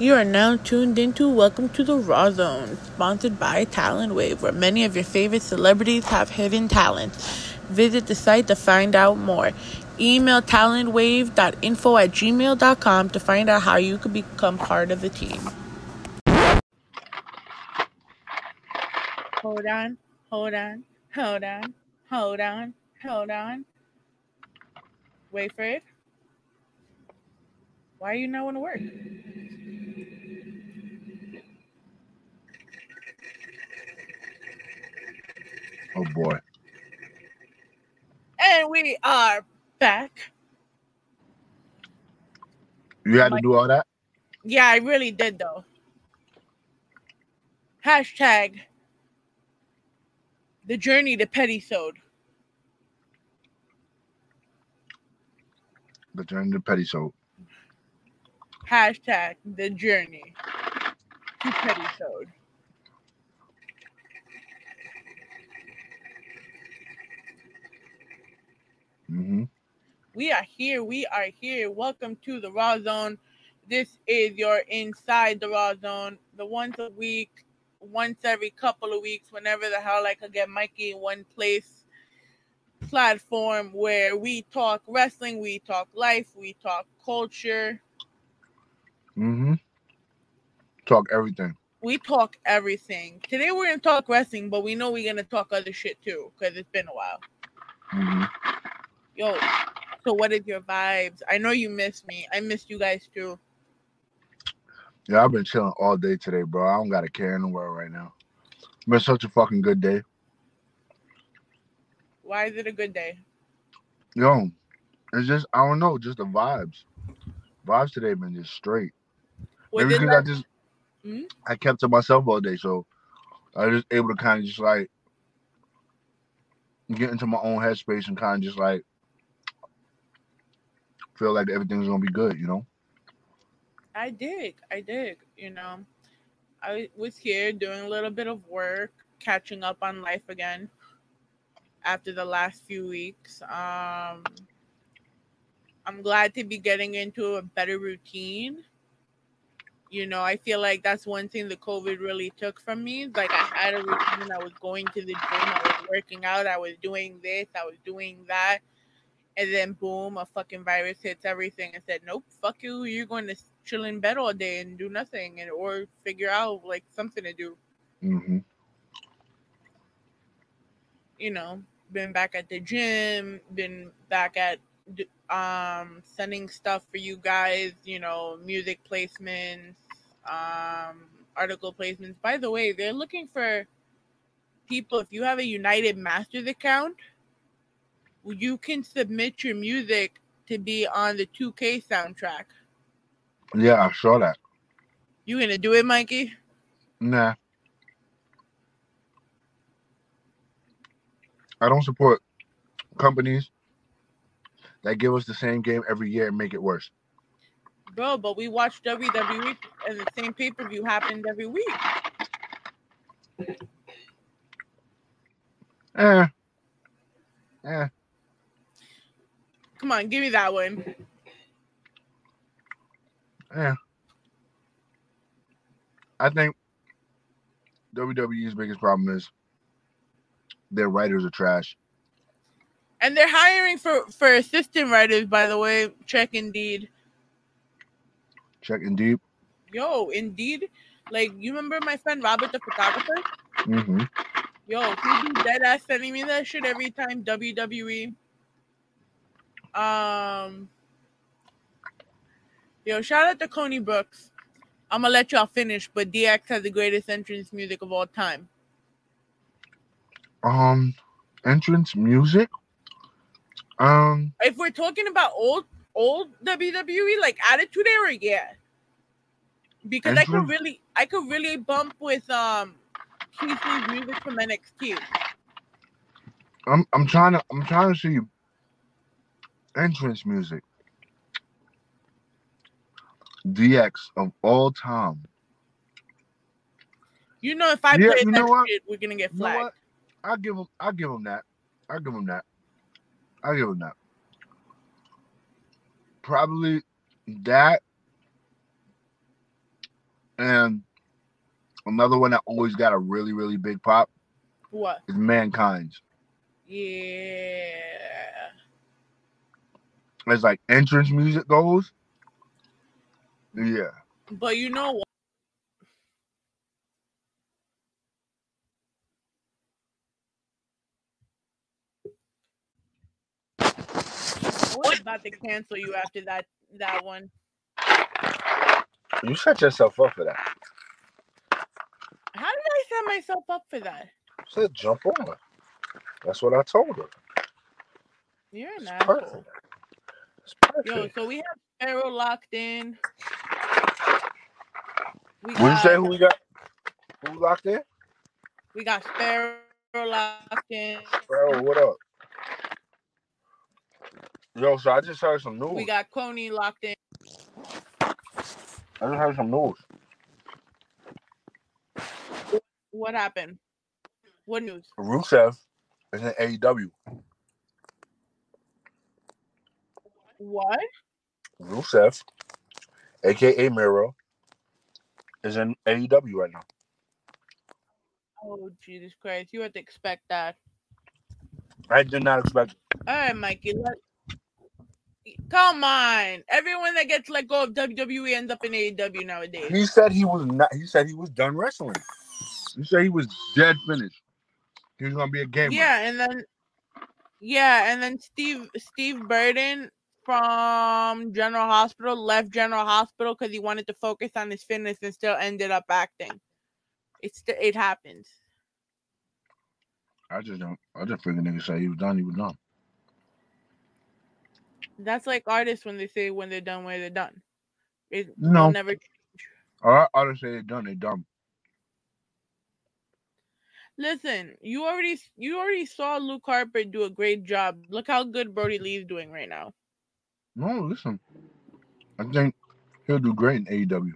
You are now tuned into Welcome to the Rawrrzone, sponsored by Talent Wave, where many of your favorite celebrities have hidden talents. Visit the site to find out more. Email talentwave.info at gmail.com to find out how you could become part of the team. Hold on, hold on, hold on, hold on, hold on. Wait it. Why are you not want to work? Oh boy. And we are back. You had to do all that? Yeah, I really did though. Hashtag the journey to petty sode. The journey to petty soap. Hashtag the journey to petty Mm-hmm. We are here. We are here. Welcome to the Rawrrzone. This is your Inside the Rawrrzone, the once a week, once every couple of weeks, whenever the hell I could get Mikey in one place platform where we talk wrestling, we talk life, we talk culture, Mm-hmm. Talk everything. we talk everything. Today we're gonna talk wrestling, but we know we're gonna talk other shit too, because it's been a while. Mm-hmm. Yo, so what is your vibes? I know you miss me. I missed you guys too. Yeah, I've been chilling all day today, bro. I don't got a care in the world right now. It's been such a fucking good day. Why is it a good day? Yo, it's just I don't know, just the vibes. Vibes today been just straight. Was Maybe because I like- just Hmm? I kept to myself all day, so I was just able to kind of just like get into my own headspace and kind of just like feel like everything's gonna be good, you know. I dig. I dig. You know, I was here doing a little bit of work, catching up on life again after the last few weeks. Um, I'm glad to be getting into a better routine. You know, I feel like that's one thing the COVID really took from me. Like I had a routine. I was going to the gym. I was working out. I was doing this. I was doing that. And then boom, a fucking virus hits everything and said, Nope, fuck you. You're going to chill in bed all day and do nothing and or figure out like something to do. Mm-hmm. You know, been back at the gym, been back at um sending stuff for you guys, you know, music placements, um article placements. By the way, they're looking for people if you have a United Masters account, you can submit your music to be on the 2K soundtrack. Yeah, I saw that. You gonna do it, Mikey? Nah. I don't support companies that give us the same game every year and make it worse. Bro, but we watch WWE and the same pay per view happened every week. Eh. Eh. Come on, give me that one. Eh. I think WWE's biggest problem is their writers are trash. And they're hiring for for assistant writers, by the way. Check Indeed. Check Indeed. Yo, Indeed. Like you remember my friend Robert, the photographer? Mm-hmm. Yo, he be dead ass sending me that shit every time WWE. Um. Yo, shout out to Coney Brooks. I'm gonna let y'all finish, but DX has the greatest entrance music of all time. Um, entrance music. Um, If we're talking about old old WWE, like Attitude Era, yeah. Because I could really I could really bump with um Keith Lee's music from NXT. I'm I'm trying to I'm trying to see entrance music. DX of all time. You know, if I Yeah, play that shit, we're gonna get You know flagged. I give him. I give him that. I give him that. I give him that. Probably that. And another one that always got a really, really big pop What? is Mankind's. Yeah. As like entrance music goes, yeah. But you know what? I was about to cancel you after that that one. You set yourself up for that. How did I set myself up for that? said jump on. That's what I told her. You're an asshole. Perfect. It's perfect. Yo, so we have Sparrow locked in. We What you say? got- Who we got? Who locked in? We got Sparrow locked in. Bro, what up? Yo, so I just heard some news. We got Coney locked in. I just heard some news. What happened? What news? Rusev is in AEW. What? Rusev, aka Miro, is in AEW right now. Oh Jesus Christ! You had to expect that. I did not expect. All right, Mikey. Come on. Everyone that gets let go of WWE ends up in AEW nowadays. He said he was not. He said he was done wrestling. He said he was dead finished. He was gonna be a gamer. Yeah, and then yeah, and then Steve Steve Burton from General Hospital left General Hospital because he wanted to focus on his fitness and still ended up acting. It's it happens. I just don't. I just figured nigga say he was done. He was done. That's like artists when they say when they're done, when they're done. It No. never All right, I just say they're done. They're done. listen. You already you already saw Luke Harper do a great job. Look how good Brodie Lee's doing right now. No, listen. I think he'll do great in AEW.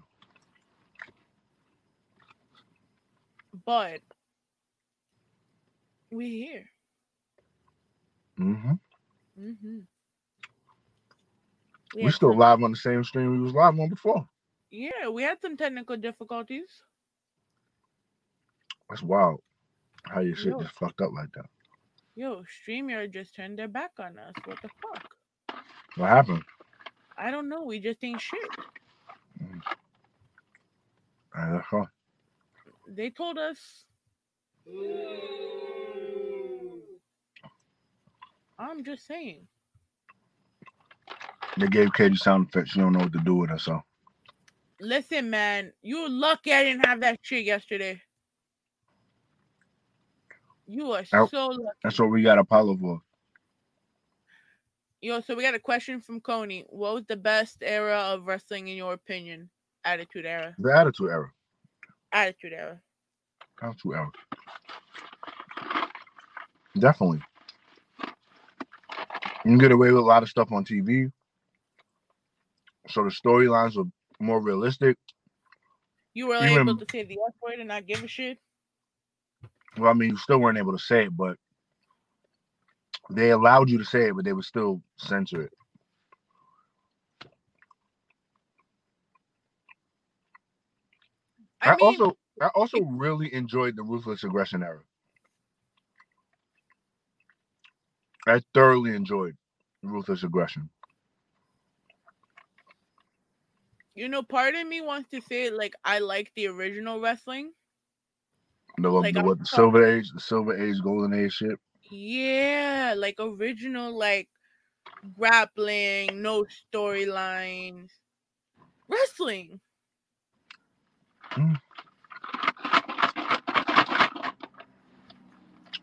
But we here. Mm-hmm. Mm-hmm. We still live on the same stream we was live on before. Yeah, we had some technical difficulties. That's wild. How your shit Yo. just fucked up like that. Yo, StreamYard just turned their back on us. What the fuck? What happened? I don't know. We just ain't shit. Mm. Right, that's all. They told us. I'm just saying. They gave Katie sound effects. She don't know what to do with so Listen, man, you lucky I didn't have that shit yesterday. You are so lucky. that's what we got Apollo for. Yo, so we got a question from Coney. What was the best era of wrestling in your opinion? Attitude era. The Attitude Era. Attitude era. Attitude Era. Definitely. You can get away with a lot of stuff on TV. So the storylines are more realistic. You were able to say the F word and not give a shit. Well, I mean, you still weren't able to say it, but they allowed you to say it, but they would still censor it. I, I, mean, also I also really enjoyed the ruthless aggression era. I thoroughly enjoyed ruthless aggression. you know, part of me wants to say like I like the original wrestling. No, Like, the what the silver age, the silver age, golden age shit. Yeah, like original, like grappling, no storylines, wrestling. Mm.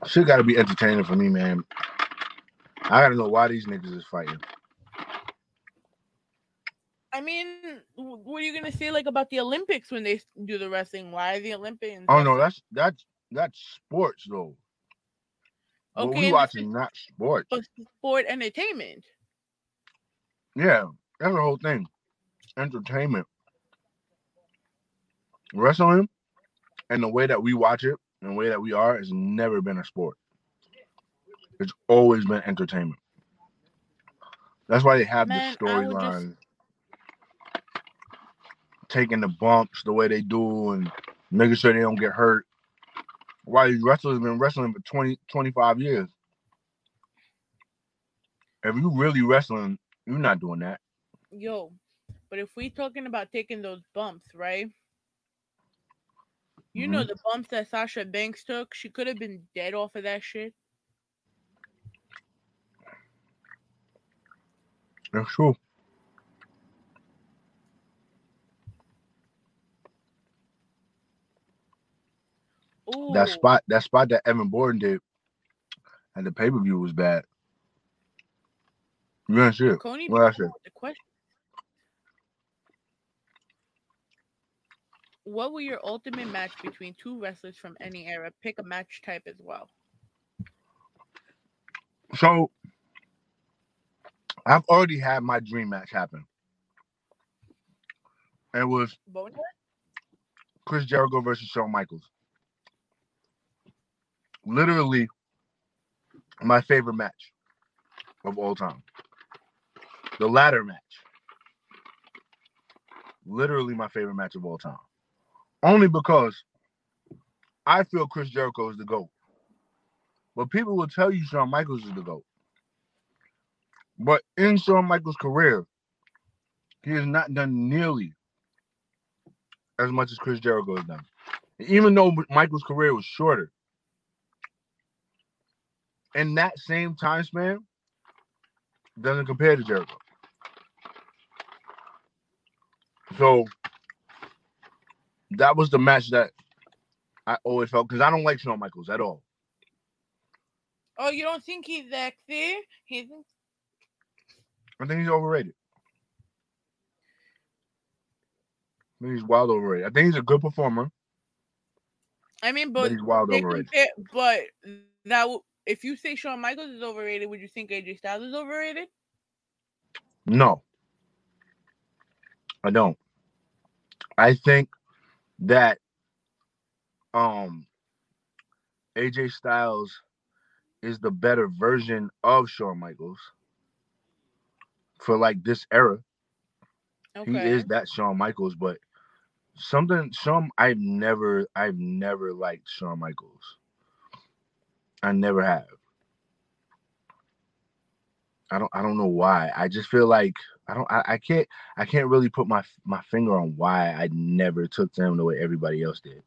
Shit got to be entertaining for me, man. I gotta know why these niggas is fighting. I mean, what are you gonna say like about the Olympics when they do the wrestling? Why are the Olympians? Oh no, that's that's that's sports though. Okay, we this watching, not sports. but sport entertainment. Yeah, that's the whole thing. Entertainment. Wrestling and the way that we watch it and the way that we are has never been a sport. It's always been entertainment. That's why they have Man, the would just- storyline. taking the bumps the way they do and making sure they don't get hurt. Why these wrestlers have been wrestling for 20, 25 years. If you really wrestling, you're not doing that. Yo, but if we talking about taking those bumps, right? You know Mhm. the bumps that Sasha Banks took, she could have been dead off of that shit. That's true. Ooh, That spot, that spot that Evan Borden did and the pay per view was bad. You it. Coney What I said. the question. What were your ultimate match between two wrestlers from any era? Pick a match type as well. So I've already had my dream match happen. It was? Chris Jericho versus Shawn Michaels. Literally my favorite match of all time. The ladder match. Literally my favorite match of all time. Only because I feel Chris Jericho is the GOAT. But people will tell you Shawn Michaels is the GOAT. But in Shawn Michaels' career, he has not done nearly as much as Chris Jericho has done. Even though Michael's career was shorter, in that same time span, doesn't compare to Jericho. So that was the match that I always felt because I don't like Shawn Michaels at all. Oh, you don't think he's that there? He's I think he's overrated. I think he's wild overrated. I think he's a good performer, I mean, but he's wild overrated. compare, but that if you say Shawn Michaels is overrated, would you think AJ Styles is overrated? No, I don't. I think that um AJ Styles is the better version of Shawn Michaels for like this era. Okay. He is that Shawn Michaels, but something some I've never I've never liked Shawn Michaels. I never have. I don't I don't know why. I just feel like I don't I, I can't I can't really put my my finger on why I never took to him the way everybody else did.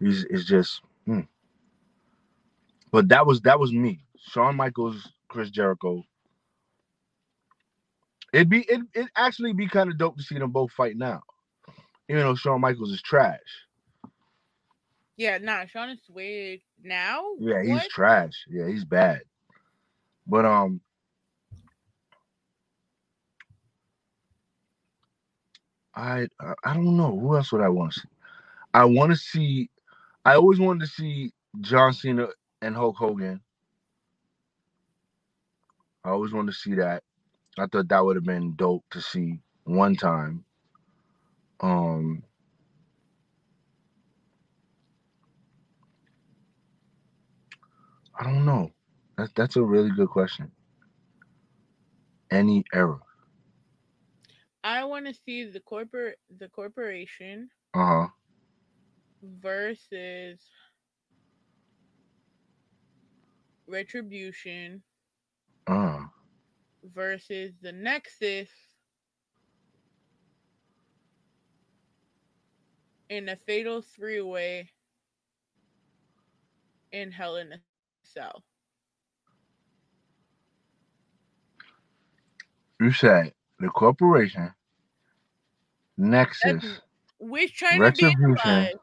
He's it's just hmm. but that was that was me. Shawn Michaels, Chris Jericho. It'd be it it actually be kind of dope to see them both fight now. Even though Shawn Michaels is trash. Yeah, nah, Shawn is way now. Yeah, he's What? trash. Yeah, he's bad. But um I I- I don't know who else would I want to see. I want to see. I always wanted to see John Cena and Hulk Hogan. I always wanted to see that. I thought that would have been dope to see one time. Um. I don't know. That's that's a really good question. Any era. I want to see the corporate the corporation Uh huh. versus Retribution Uh. versus the Nexus in a fatal three way in Hell in a Cell. You said the corporation, Nexus, We're trying to be alive.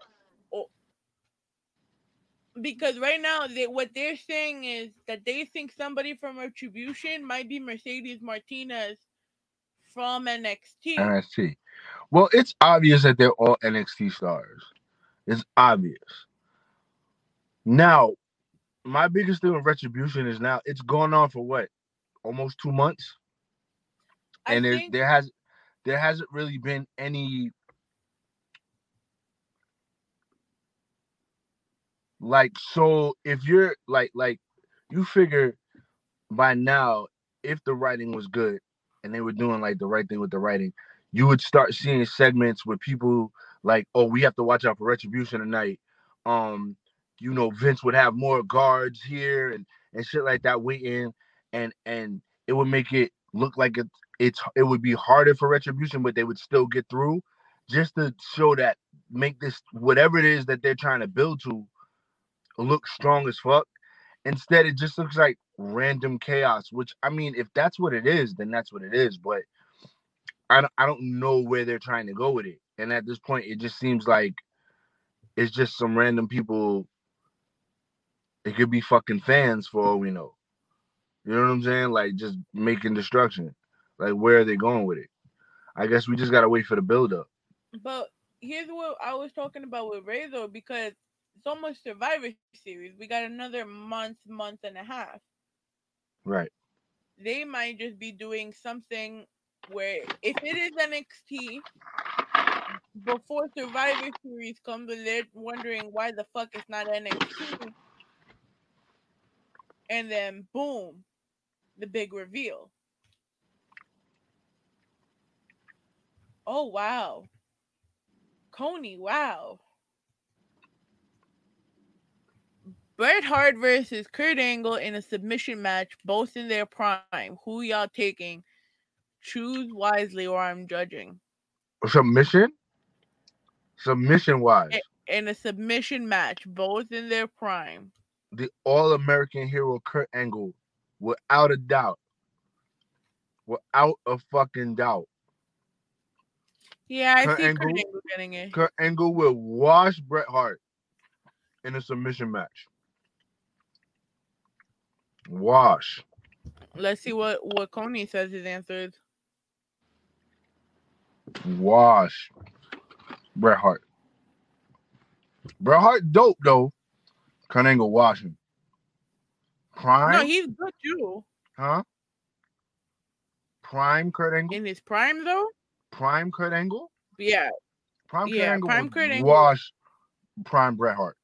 Because right now, they, what they're saying is that they think somebody from Retribution might be Mercedes Martinez from NXT. NXT. Well, it's obvious that they're all NXT stars. It's obvious. Now, my biggest thing with Retribution is now it's going on for what, almost two months, and there there has there hasn't really been any like so if you're like like you figure by now if the writing was good and they were doing like the right thing with the writing, you would start seeing segments with people like, oh, we have to watch out for retribution tonight. Um, you know, Vince would have more guards here and and shit like that waiting, and and it would make it look like it it's it would be harder for retribution, but they would still get through, just to show that make this whatever it is that they're trying to build to look strong as fuck. Instead, it just looks like random chaos. Which I mean, if that's what it is, then that's what it is. But I don't, I don't know where they're trying to go with it. And at this point, it just seems like it's just some random people. It could be fucking fans for all we know. You know what I'm saying? Like just making destruction. Like where are they going with it? I guess we just gotta wait for the build up. But here's what I was talking about with though, because it's almost Survivor Series. We got another month, month and a half. Right. They might just be doing something where if it is NXT before Survivor Series comes and they're wondering why the fuck it's not NXT. And then boom, the big reveal. Oh wow. Coney, wow. Bret Hart versus Kurt Angle in a submission match, both in their prime. Who y'all taking? Choose wisely, or I'm judging. Submission? Submission wise. In a submission match, both in their prime. The All American hero Kurt Angle, without a doubt. Without a fucking doubt. Yeah, I Kurt see Angle, Kurt Angle getting it. Kurt Angle will wash Bret Hart in a submission match. Wash. Let's see what what Coney says his answer is. Wash. Bret Hart. Bret Hart dope though. Kurt Angle washing. Prime. No, he's good too. Huh? Prime Kurt Angle. In his prime though. Prime Kurt Angle. Yeah. Prime yeah, Kurt Angle. Prime Kurt Angle. Wash. Prime Bret Hart.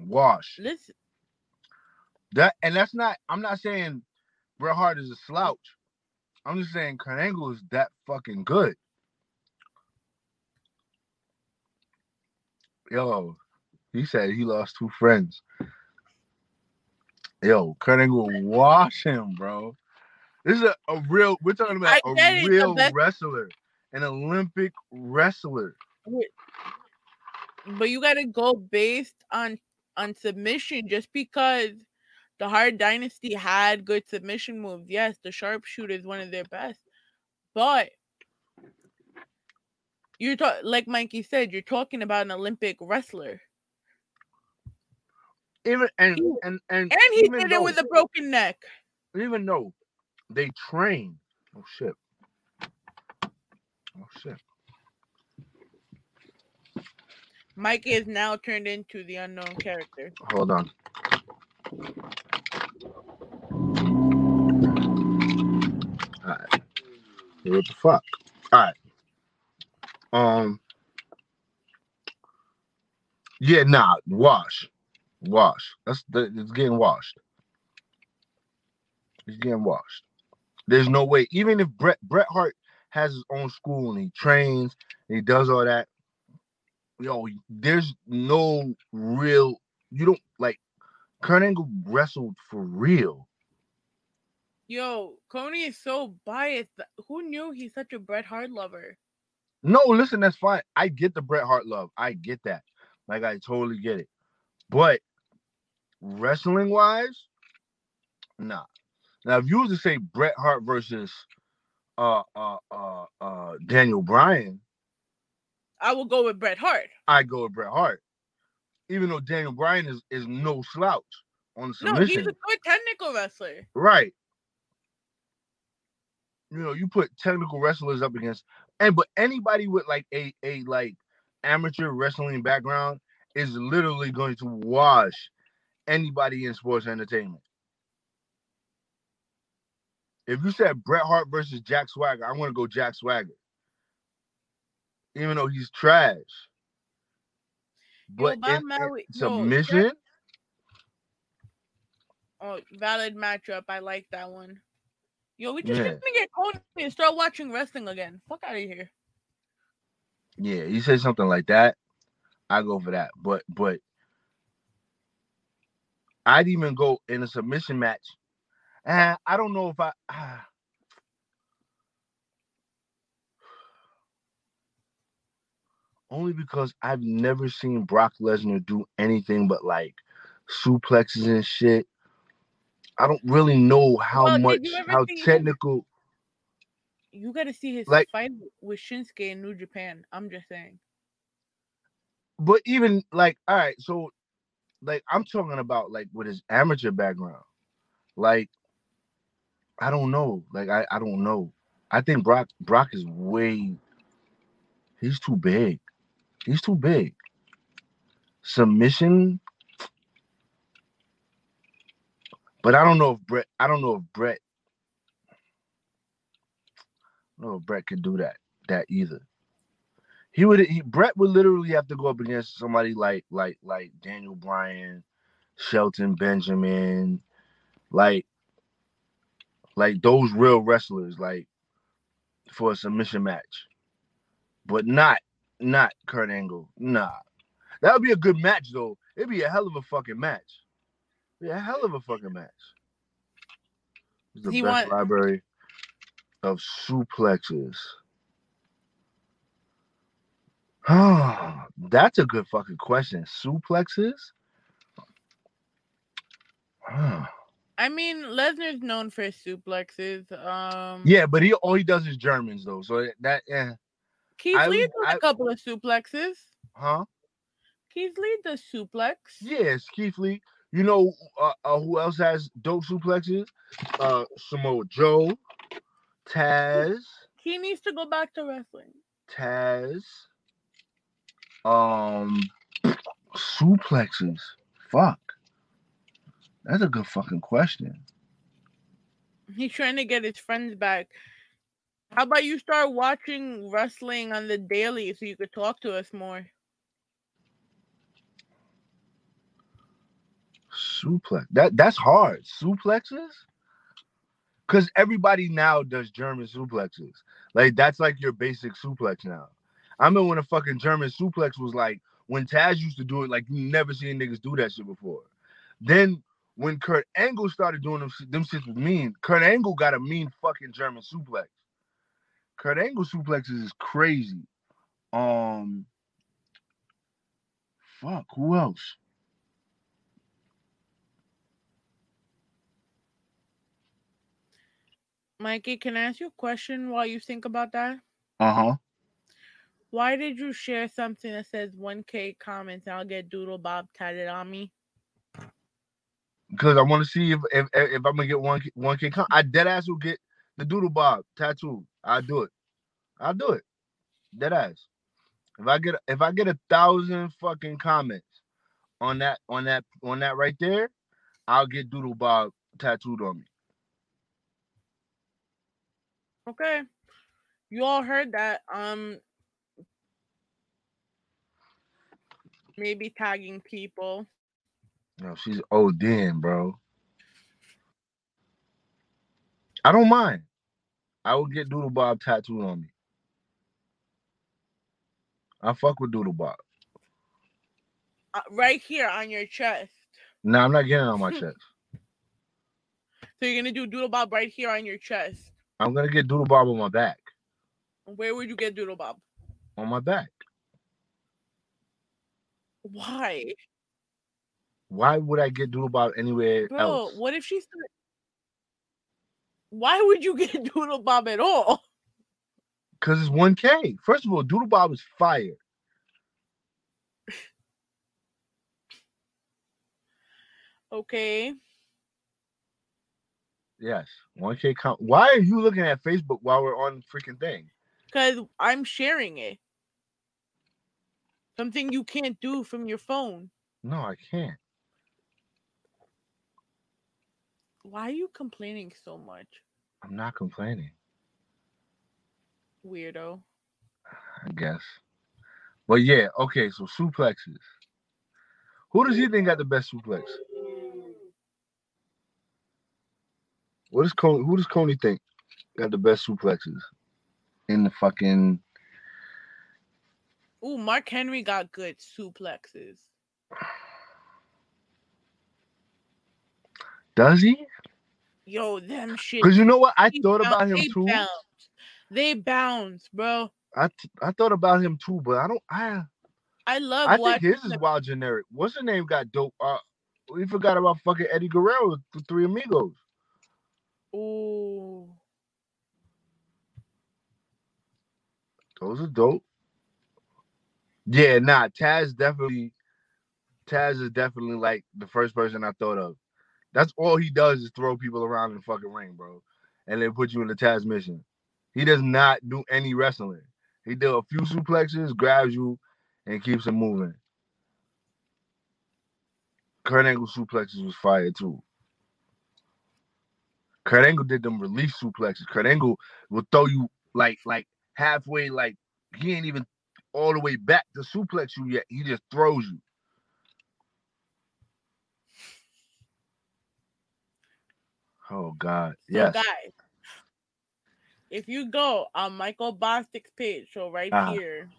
Wash. Listen. That and that's not. I'm not saying Bret Hart is a slouch. I'm just saying Kurt Angle is that fucking good. Yo, he said he lost two friends. Yo, Kurt Angle wash him, bro. This is a, a real. We're talking about a real wrestler, an Olympic wrestler. But you got to go based on on submission. Just because the Hart Dynasty had good submission moves, yes, the sharpshooter is one of their best. But you're talking like Mikey said, you're talking about an Olympic wrestler. Even and and and and he did though, it with a broken neck. Even though they train. Oh shit. Oh shit. Mike is now turned into the unknown character. Hold on. Alright. What the fuck? Alright. Um Yeah, nah, wash. Wash. That's the it's getting washed. It's getting washed. There's no way, even if Bret Bret Hart has his own school and he trains and he does all that, yo, there's no real. You don't like Kurt Angle wrestled for real. Yo, Coney is so biased. Who knew he's such a Bret Hart lover? No, listen, that's fine. I get the Bret Hart love. I get that. Like I totally get it. But wrestling wise, nah. Now, if you were to say Bret Hart versus uh uh uh uh Daniel Bryan, I will go with Bret Hart. I go with Bret Hart, even though Daniel Bryan is is no slouch on submission. No, he's a good technical wrestler. Right. You know, you put technical wrestlers up against, and but anybody with like a a like amateur wrestling background is literally going to wash anybody in sports entertainment. If you said Bret Hart versus Jack Swagger, I'm gonna go Jack Swagger. Even though he's trash. But Yo, in, in submission. Jack... Oh, valid matchup. I like that one. Yo, we just Yeah. gonna get Cody and start watching wrestling again. Fuck out of here. Yeah, you say something like that, I go for that. But but I'd even go in a submission match. And I don't know if I ah. only because I've never seen Brock Lesnar do anything but like suplexes and shit. I don't really know how Well, much how technical You got to see his Like- fight with Shinsuke in New Japan. I'm just saying. but even like all right so like i'm talking about like with his amateur background like i don't know like i, I don't know i think brock brock is way he's too big he's too big submission but i don't know if bret i don't know if bret I don't know if bret could do that that either he would he, Bret would literally have to go up against somebody like like like Daniel Bryan, Shelton Benjamin, like like those real wrestlers, like for a submission match. But not not Kurt Angle. Nah. That would be a good match though. It'd be a hell of a fucking match. A hell of a fucking match. It's the He best want- library of suplexes. Oh, that's a good fucking question. Suplexes? I mean, Lesnar's known for his suplexes. Um, yeah, but he all he does is Germans though. So that yeah, Keith I Lee does I- a couple of suplexes. huh? Keith Lee does suplex. Yes, Keith Lee. You know uh, uh, who else has dope suplexes? Uh, Samoa Joe, Taz, He needs to go back to wrestling. Taz. Um, suplexes. Fuck. That's a good fucking question. He's trying to get his friends back. How about you start watching wrestling on the daily so you could talk to us more? Suplex. That that's hard. Suplexes? Cause everybody now does German suplexes. Like that's like your basic suplex now. I remember when a fucking German suplex was like when Taz used to do it, like you never seen niggas do that shit before. Then when Kurt Angle started doing them, them shits was mean. Kurt Angle got a mean fucking German suplex. Kurt Angle suplexes is crazy. Um, fuck, who else? Mikey, can I ask you a question while you think about that? Uh huh. Why did you share something that says 1K comments and I'll get Doodle Bob tatted on me? because I want to see if if, if I'm gonna get one one K. Com- I dead ass will get the Doodle Bob tattoo. I'll do it. I'll do it. Dead ass. If I get if I get a thousand fucking comments on that on that on that right there, I'll get Doodle Bob tattooed on me. Okay. You all heard that. Um maybe tagging people. No, she's ODing, bro. I don't mind. I will get Doodle Bob tattooed on me. I fuck with Doodle Bob. Uh, right here on your chest. No, I'm not getting it on my chest. So you're gonna do Doodle Bob right here on your chest. I'm gonna get Doodle Bob on my back. Where would you get Doodle Bob? On my back. Why? Why would I get Doodle Bob anywhere Bro, else? what if she said why would you get Doodle Bob at all? Because it's 1K. First of all, Doodle Bob is fire. Okay. Yes, 1K. Com- Why are you looking at Facebook while we're on freaking thing? Because I'm sharing it. Something you can't do from your phone. No, I can't. Why are you complaining so much, I'm not complaining. weirdo? I guess. But yeah, okay. So suplexes. Who does he think got the best suplex? What does Coney? Who does Coney think got the best suplexes in the fucking? Ooh, Mark Henry got good suplexes. Does he? Yo, them shit. Because you know what? I they thought bounce- about him they too. Bounce. They bounce, bro. I t- I thought about him too, but I don't. I I love I think his is them. wild generic. What's the name? Got dope. Uh, we forgot about fucking Eddie Guerrero, the Three Amigos. Ooh. Those are dope. Yeah, nah. Taz definitely. Taz is definitely like the first person I thought of. That's all he does is throw people around in the fucking ring, bro, and then put you in the Tazmission. He does not do any wrestling. He did a few suplexes, grabs you, and keeps it moving. Kurt Angle suplexes was fire too. Kurt Angle did them release suplexes. Kurt Angle will throw you like like halfway, like he ain't even all the way back to suplex you yet. He just throws you. Oh God, So yes. guys, if you go on Michael Bostic's page, so right Uh-huh. here,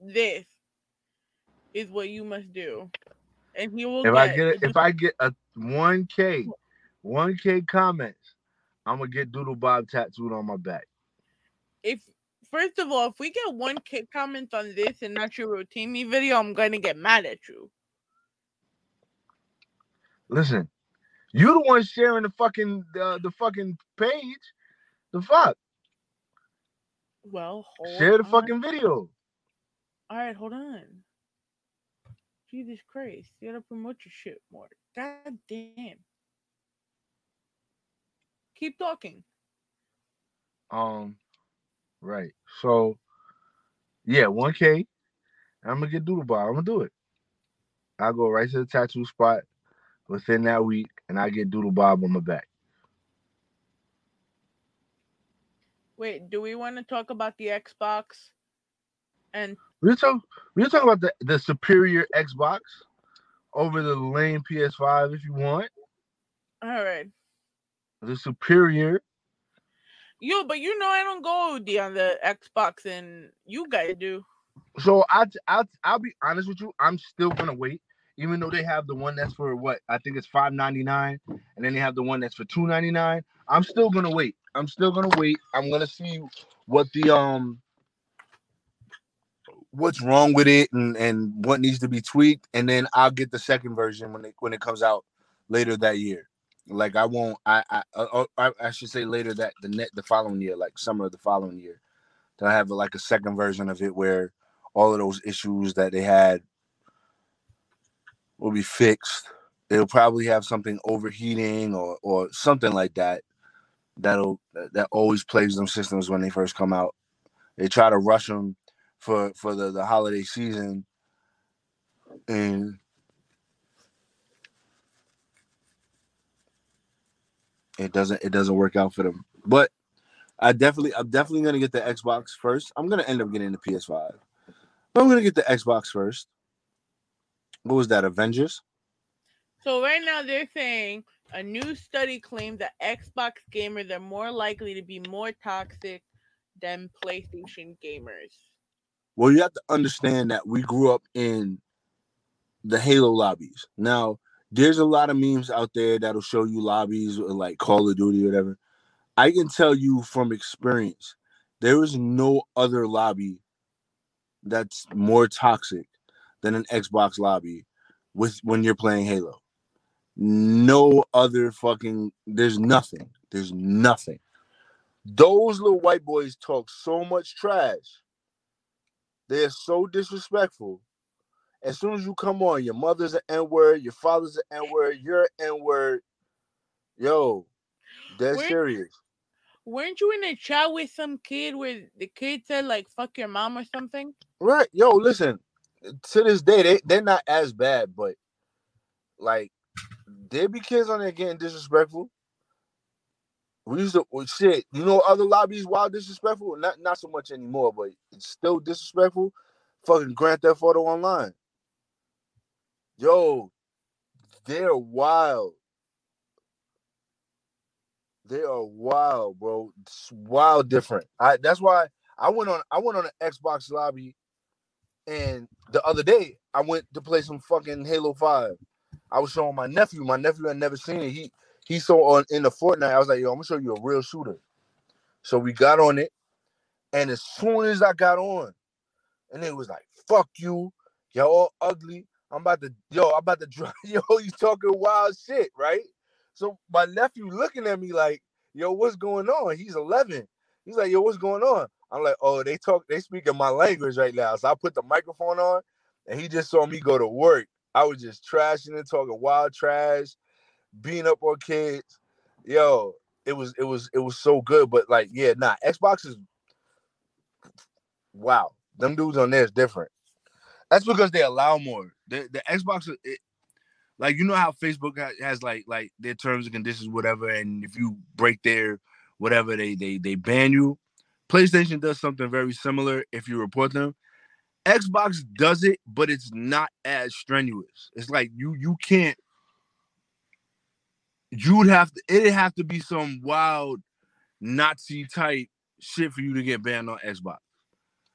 this is what you must do, and he will. If I get get if I get a one K, one K comments, I'm gonna get Doodle Bob tattooed on my back. if first of all, if we get one k comments on this and not your routine me video, I'm gonna get mad at you. Listen, you the one sharing the fucking uh, the fucking page. The fuck? Well, hold Share the on. fucking video. All right, hold on. Jesus Christ, you gotta promote your shit more. God damn. Keep talking. Um, right. So, yeah, one K. I'm gonna get Doodle Bob. I'm gonna do it. I'll go right to the tattoo spot within that week, and I get Doodle Bob on my back. Wait, do we want to talk about the Xbox? And We're talking. We're talking about the the superior Xbox over the lame PS5 if you want. all right, The superior. yo, but you know I don't go OD on the Xbox, and you guys do. So I I'll, I'll be honest with you. I'm still gonna wait, even though they have the one that's for what I think it's five ninety nine, and then they have the one that's for two ninety nine. I'm still gonna wait. I'm still gonna wait. I'm gonna see what the um what's wrong with it and and what needs to be tweaked, and then I'll get the second version when it when it comes out later that year. Like I won't. I I uh, I, I should say later that the net the following year, like summer of the following year, to have like a second version of it where all of those issues that they had will be fixed. It'll probably have something overheating or or something like that. That'll that always plays them systems when they first come out. They try to rush them for for the the holiday season, and it doesn't it doesn't work out for them. But I definitely I'm definitely gonna get the Xbox first. I'm gonna end up getting the PS5. But I'm gonna get the Xbox first. What was that? Avengers? So right now they're saying a new study claimed that Xbox gamers are more likely to be more toxic than PlayStation gamers. Well, you have to understand that we grew up in the Halo lobbies. Now, there's a lot of memes out there that'll show you lobbies like Call of Duty or whatever. I can tell you from experience, there is no other lobby that's more toxic than an Xbox lobby with when you're playing Halo. No other fucking there's nothing. There's nothing. Those little white boys talk so much trash. They're so disrespectful. As soon as you come on, your mother's an N word, your father's an N word, you're an N word. Yo, dead Where- serious. Weren't you in a chat with some kid where the kid said like "fuck your mom" or something? Right. Yo, listen, to this day, they, they're not as bad, but like there be kids on there getting disrespectful. We used to well, shit, you know, other lobbies wild disrespectful. Not not so much anymore, but it's still disrespectful. Fucking Grand Theft Auto Online. Yo, they're wild. They are wild, bro. It's wild different. I that's why I went on I went on an Xbox lobby and the other day I went to play some fucking Halo 5. I was showing my nephew. My nephew had never seen it. He he saw on in the Fortnite. I was like, yo, I'm gonna show you a real shooter. So we got on it, and as soon as I got on, and it was like, fuck you, y'all all ugly. I'm about to, yo, I'm about to drive. Yo, you talking wild shit, right? So my nephew looking at me like, yo, what's going on? He's 11. He's like, yo, what's going on? I'm like, oh, they talk, they speaking my language right now. So I put the microphone on, and he just saw me go to work. I was just trashing and talking wild trash, beating up on kids. Yo, it was it was it was so good. But like, yeah, nah, Xbox is wow. Them dudes on there is different. That's because they allow more. The the Xbox, it, like you know how Facebook has like like their terms and conditions, whatever, and if you break their whatever, they they they ban you. PlayStation does something very similar if you report them. Xbox does it, but it's not as strenuous. It's like you you can't. You would have to. It'd have to be some wild Nazi type shit for you to get banned on Xbox.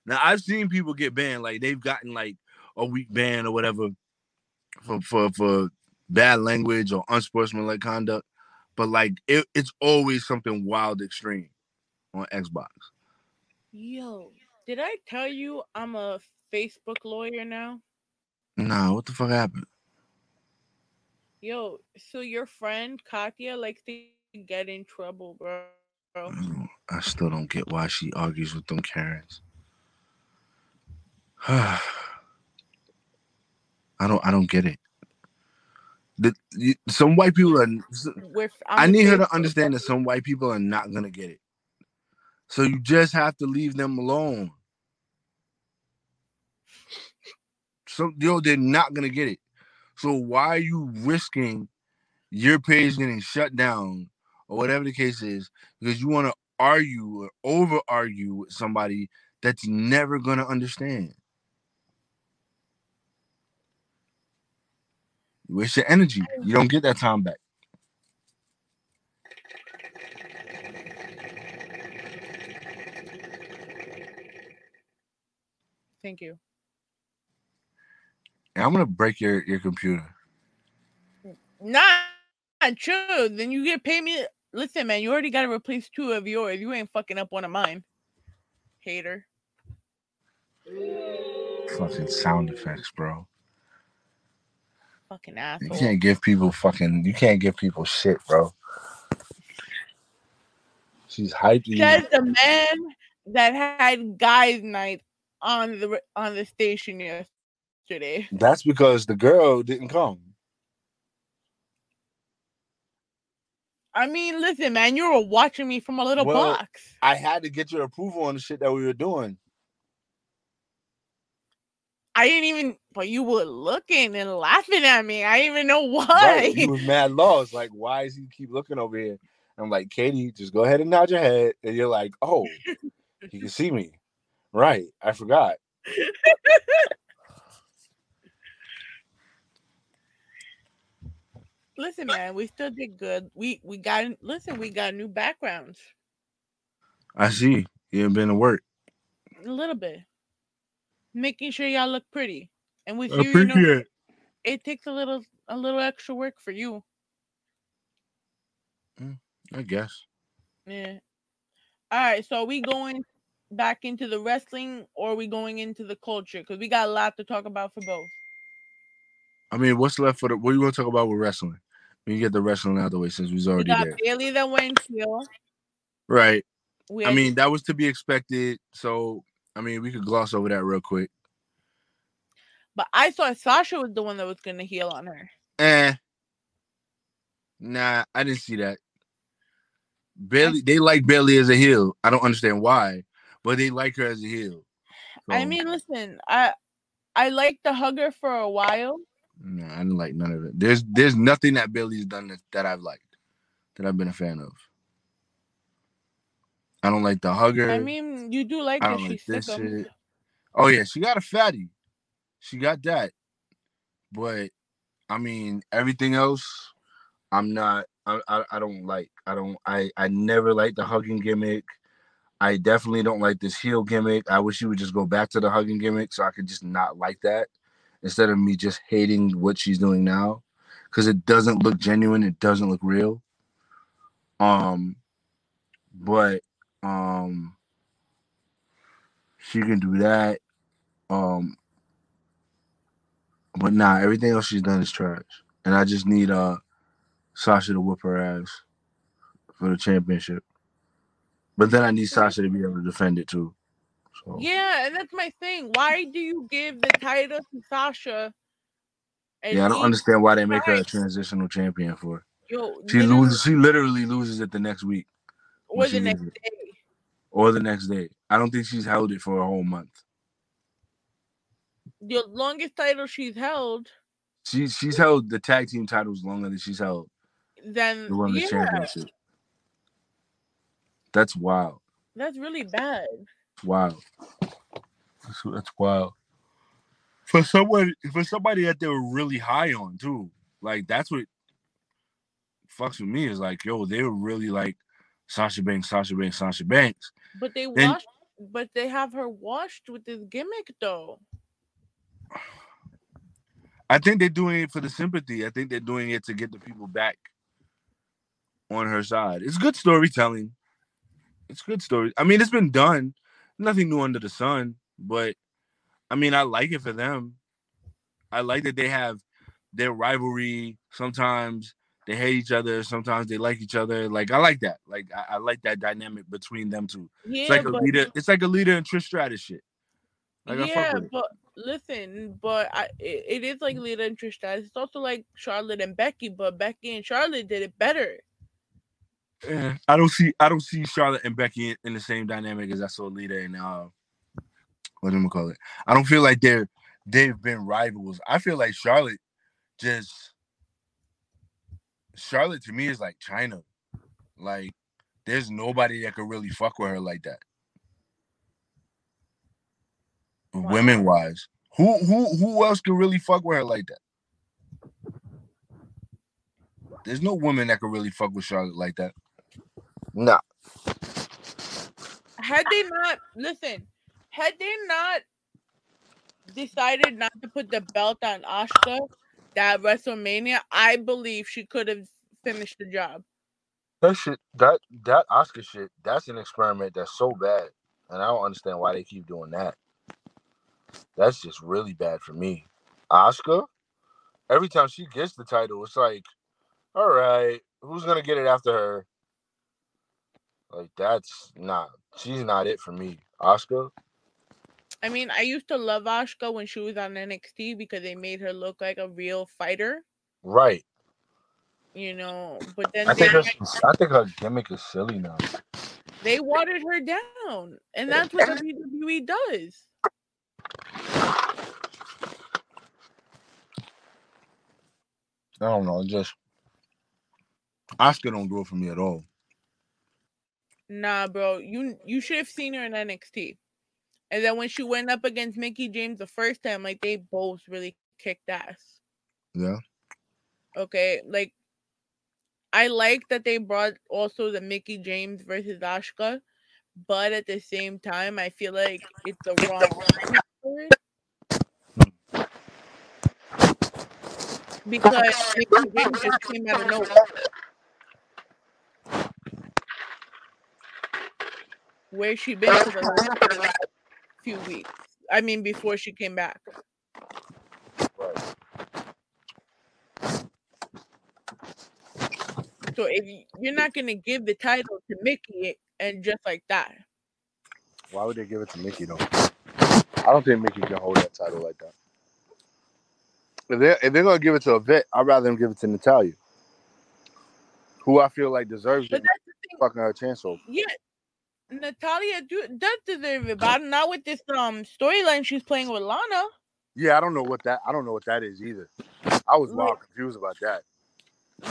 Now I've seen people get banned, like they've gotten like a week ban or whatever for for for bad language or unsportsmanlike conduct, but like it, it's always something wild extreme on Xbox. Yo, did I tell you I'm a Facebook lawyer now? Nah, what the fuck happened? Yo, so your friend Katya likes to get in trouble, bro. Mm, I still don't get why she argues with them Karens. I don't I don't get it. The, some white people are. With, I need her to understand that some white people are not gonna get it. So you just have to leave them alone. So yo, they're not gonna get it. So why are you risking your page getting shut down or whatever the case is because you want to argue or over argue with somebody that's never gonna understand? You waste your energy. You don't get that time back. Thank you. I'm gonna break your your computer. Not, not true. Then you get paid me. Listen, man, you already got to replace two of yours. You ain't fucking up one of mine. Hater. Fucking sound effects, bro. Fucking asshole. You can't give people fucking. You can't give people shit, bro. She's hyped. Says the man that had guys' night on the on the station yesterday. That's because the girl didn't come. I mean, listen, man, you were watching me from a little well, box. I had to get your approval on the shit that we were doing. I didn't even, but you were looking and laughing at me. I didn't even know why. Right. You was mad lost. Like, why is he keep looking over here? I'm like, Katie, just go ahead and nod your head. And you're like, oh, he can see me. Right. I forgot. listen, man, we still did good. We we got listen, we got new backgrounds. I see. You've been to work. A little bit making sure y'all look pretty. And with you, you know, it takes a little a little extra work for you. Mm, I guess. Yeah. All right. So are we going back into the wrestling or are we going into the culture? Because we got a lot to talk about for both. I mean, what's left for the what do you want to talk about with wrestling? We get the wrestling out of the way since we's already we got there. Bayley that went heel. Right. We I mean, that was to be expected. So I mean, we could gloss over that real quick. But I thought Sasha was the one that was gonna heal on her. Eh. Nah, I didn't see that. Bayley, they like Bayley as a heel. I don't understand why, but they like her as a heel. So, I mean, listen, I I liked the hugger for a while. No, I didn't like none of it. There's there's nothing that Bayley's done that, that I've liked, that I've been a fan of. I don't like the hugger. I mean, you do like I don't like this shit. Oh yeah, she got a fatty. She got that. But I mean, everything else, I'm not I, I, I don't like. I don't. I I never liked the hugging gimmick. I definitely don't like this heel gimmick. I wish you would just go back to the hugging gimmick so I could just not like that instead of me just hating what she's doing now because it doesn't look genuine. It doesn't look real. Um, but um, she can do that. Um, but nah, everything else she's done is trash, and I just need uh Sasha to whip her ass for the championship. But then I need Sasha to be able to defend it too. So. Yeah, and that's my thing. Why do you give the title to Sasha? Yeah, I don't understand why they make her a transitional champion for. Yo, she loses. She literally loses it the next week. Or the next day. Or the next day. I don't think she's held it for a whole month. The longest title she's held. She's she's held the tag team titles longer than she's held. Then the yeah. championship. That's wild. That's really bad. Wow. That's, that's wild. For someone, for somebody that they were really high on too, like that's what fucks with me is like, yo, they were really like Sasha Banks, Sasha Banks, Sasha Banks. But they then, washed, but they have her washed with this gimmick though. I think they're doing it for the sympathy. I think they're doing it to get the people back on her side. It's good storytelling. It's good story. I mean, it's been done. Nothing new under the sun, but I mean, I like it for them. I like that they have their rivalry. Sometimes they hate each other. Sometimes they like each other. Like I like that. Like I, I like that dynamic between them two. Yeah, it's like a Lita. It's like a Lita and Trish Stratus shit. Like, yeah, but listen, but I it, it is like Lita and Trish Stratus. It's also like Charlotte and Becky, but Becky and Charlotte did it better. Yeah, I don't see I don't see Charlotte and Becky in, in the same dynamic as I saw Lita and uh what do we call it? I don't feel like they're they've been rivals. I feel like Charlotte just Charlotte to me is like Chyna. Like there's nobody that could really fuck with her like that. Wow. Women wise. Who who who else could really fuck with her like that? There's no woman that could really fuck with Charlotte like that. No. Had they not listen, had they not decided not to put the belt on Asuka that WrestleMania, I believe she could have finished the job. That shit, that that Asuka shit, that's an experiment that's so bad, and I don't understand why they keep doing that. That's just really bad for me. Asuka, every time she gets the title, it's like, all right, who's gonna get it after her? Like that's not. She's not it for me. Asuka. I mean, I used to love Asuka when she was on NXT because they made her look like a real fighter. Right. You know, but then I think her, I think her gimmick is silly now. They watered her down, and eh, that's what eh. WWE does. I don't know. Just Asuka don't do it for me at all. Nah, bro. You you should have seen her in NXT. And then when she went up against Mickie James the first time, like they both really kicked ass. Yeah. Okay, like I like that they brought also the Mickie James versus Asuka, but at the same time, I feel like it's the wrong because Mickie James just came out of nowhere. Where she been for the last few weeks. I mean, before she came back. So if you're not gonna give the title to Mickie and just like that, why would they give it to Mickie though? I don't think Mickie can hold that title like that. If they're if they're gonna give it to a vet, I'd rather them give it to Natalya, who I feel like deserves but it. Fucking her chance over. Yeah, Natalya do, does deserve it, but not with this um storyline she's playing with Lana. Yeah, I don't know what that. I don't know what that is either. I was wild like, confused about that.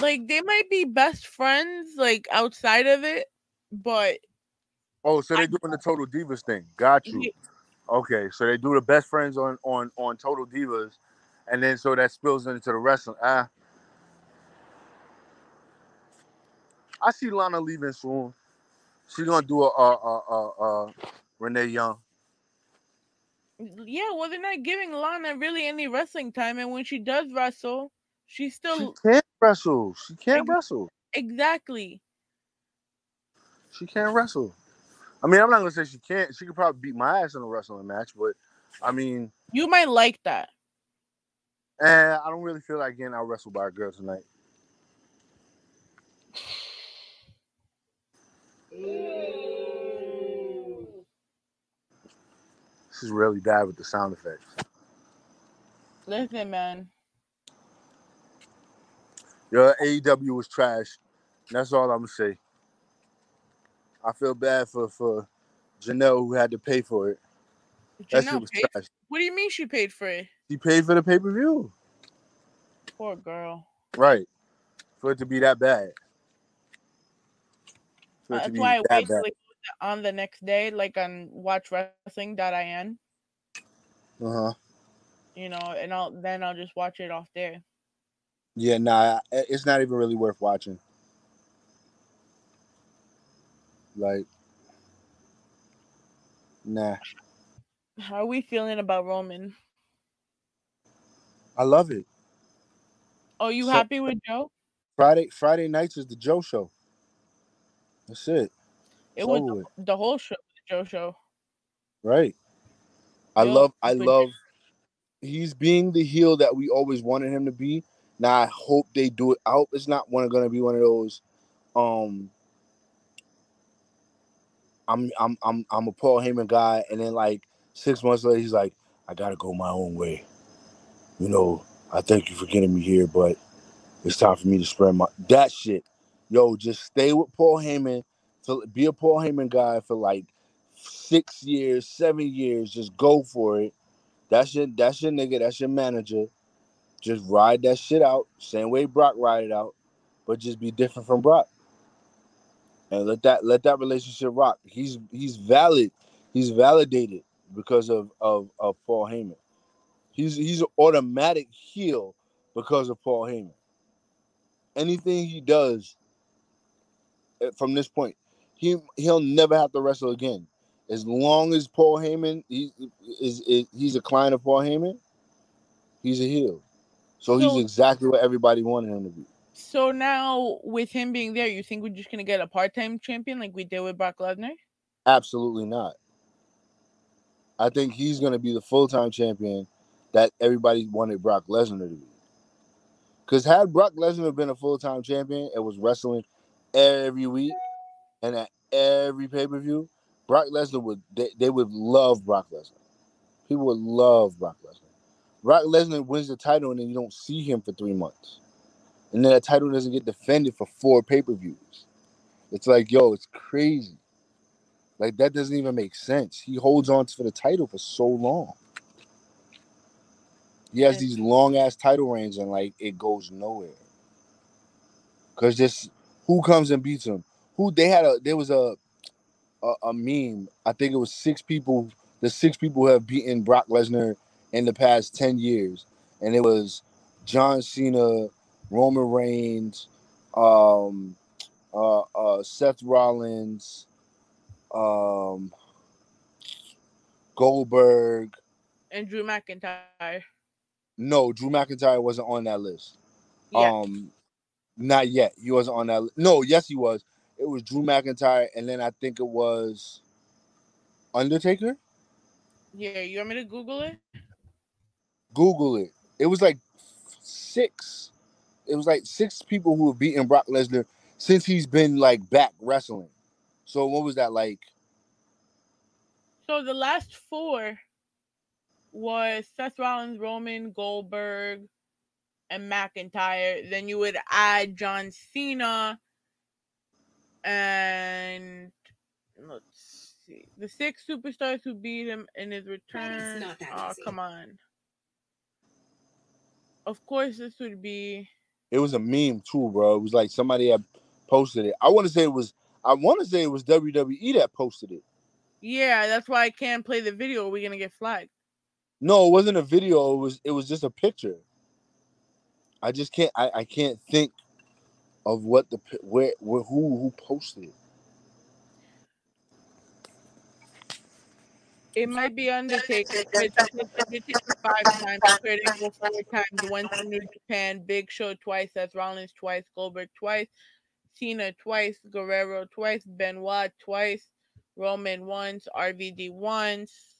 Like they might be best friends, like outside of it, but. Oh, so they're doing the Total Divas thing. Got you. Yeah. Okay, so they do the best friends on on on Total Divas, and then so that spills into the wrestling. Ah. I see Lana leaving soon. She's gonna do a uh uh uh, uh Renee Young. Yeah, well, they're not giving Lana really any wrestling time, and when she does wrestle, she still She can't wrestle. She can't wrestle. exactly. She can't wrestle. I mean, I'm not gonna say she can't. She could probably beat my ass in a wrestling match, but I mean, You might like that. And I don't really feel like getting out wrestled by a girl tonight. This is really bad with the sound effects. Listen, man. Yo, AEW was trash. That's all I'm gonna say. I feel bad for for Janelle who had to pay for it. That shit was paid- trash. what do you mean she paid for it? She paid for the pay per view, Poor girl. right? For it to be that bad. To That's why I wait till goes on the next day, like on watchwrestling.in, Uh huh. you know, and I'll then I'll just watch it off there. Yeah, nah, it's not even really worth watching. Like, nah, How are we feeling about Roman? I love it. Oh, you So- happy with Joe? Friday, Friday nights is the Joe show. That's it. It was with. the whole show, the Joe show. Right. I Yo, love I love he's being the heel that we always wanted him to be. Now I hope they do it. I hope it's not one gonna be one of those um I'm I'm I'm I'm a Paul Heyman guy and then like six months later he's like, I gotta go my own way. You know, I thank you for getting me here, but it's time for me to spread my that shit. Yo, just stay with Paul Heyman. To be a Paul Heyman guy for like six years, seven years. Just go for it. That's your that's your nigga. That's your manager. Just ride that shit out. Same way Brock ride it out, but just be different from Brock. And let that let that relationship rock. He's he's valid. He's validated because of of, of Paul Heyman. He's he's an automatic heel because of Paul Heyman. Anything he does Uh, from this point, he he'll never have to wrestle again. As long as Paul Heyman he, is, is he's a client of Paul Heyman, he's a heel. So, So- he's exactly what everybody wanted him to be. So now with him being there, you think we're just gonna get a part-time champion like we did with Brock Lesnar? Absolutely not. I think he's going to be the full time champion that everybody wanted Brock Lesnar to be. Because had Brock Lesnar been a full time champion and was wrestling every week and at every pay per view, Brock Lesnar would they, they would love Brock Lesnar. People would love Brock Lesnar. Brock Lesnar wins the title and then you don't see him for three months, and then that title doesn't get defended for four pay per views. It's like yo, it's crazy. Like that doesn't even make sense. He holds on for the title for so long. He has these long ass title reigns and like it goes nowhere. Cause just who comes and beats him? Who they had a there was a a, a meme. I think it was six people. The six people who have beaten Brock Lesnar in the past ten years, and it was John Cena, Roman Reigns, um, uh, uh, Seth Rollins, um, Goldberg. And Drew McIntyre. No, Drew McIntyre wasn't on that list. Yeah. Um, not yet. He wasn't on that. Li- no, yes, he was. It was Drew McIntyre, and then I think it was Undertaker. yeah, you want me to Google it? Google it. It was like six. It was like six people who have beaten Brock Lesnar since he's been like back wrestling. So what was that like? So the last four was Seth Rollins, Roman, Goldberg, and McIntyre. Then you would add John Cena and let's see the six superstars who beat him in his return. not that oh, easy. come on. Of course, this would be It was a meme too, bro. It was like somebody had posted it. I want to say it was. I want to say it was WWE that posted it. yeah. That's why I can't play the video. Or we're gonna get flagged. No, it wasn't a video. It was. It was just a picture. I just can't. I, I can't think of what the where, where who who posted. It It might be Undertaker. Five times, Angle four times, once in New Japan, Big Show twice, Seth Rollins twice, Goldberg twice, Cena twice, Guerrero twice, Benoit twice, Roman once, RVD once,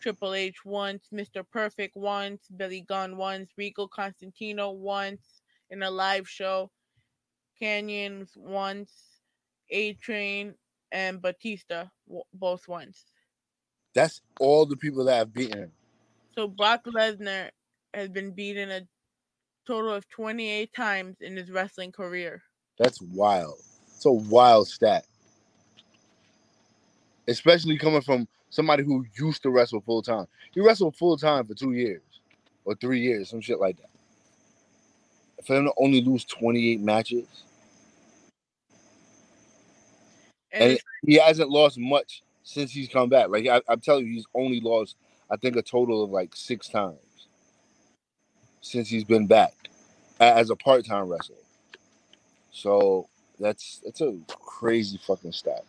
Triple H once, Mr. Perfect once, Billy Gunn once, Rico Constantino once in a live show, Canyons once, A Train, and Batista both once. That's all the people that have beaten him. So Brock Lesnar has been beaten a total of 28 times in his wrestling career. That's wild. It's a wild stat. Especially coming from somebody who used to wrestle full time. He wrestled full time for two years or three years, some shit like that. For him to only lose 28 matches. And, and he hasn't lost much since he's come back. Like I, am telling you, he's only lost, I think, a total of like six times since he's been back as a part-time wrestler. So that's that's a crazy fucking stat.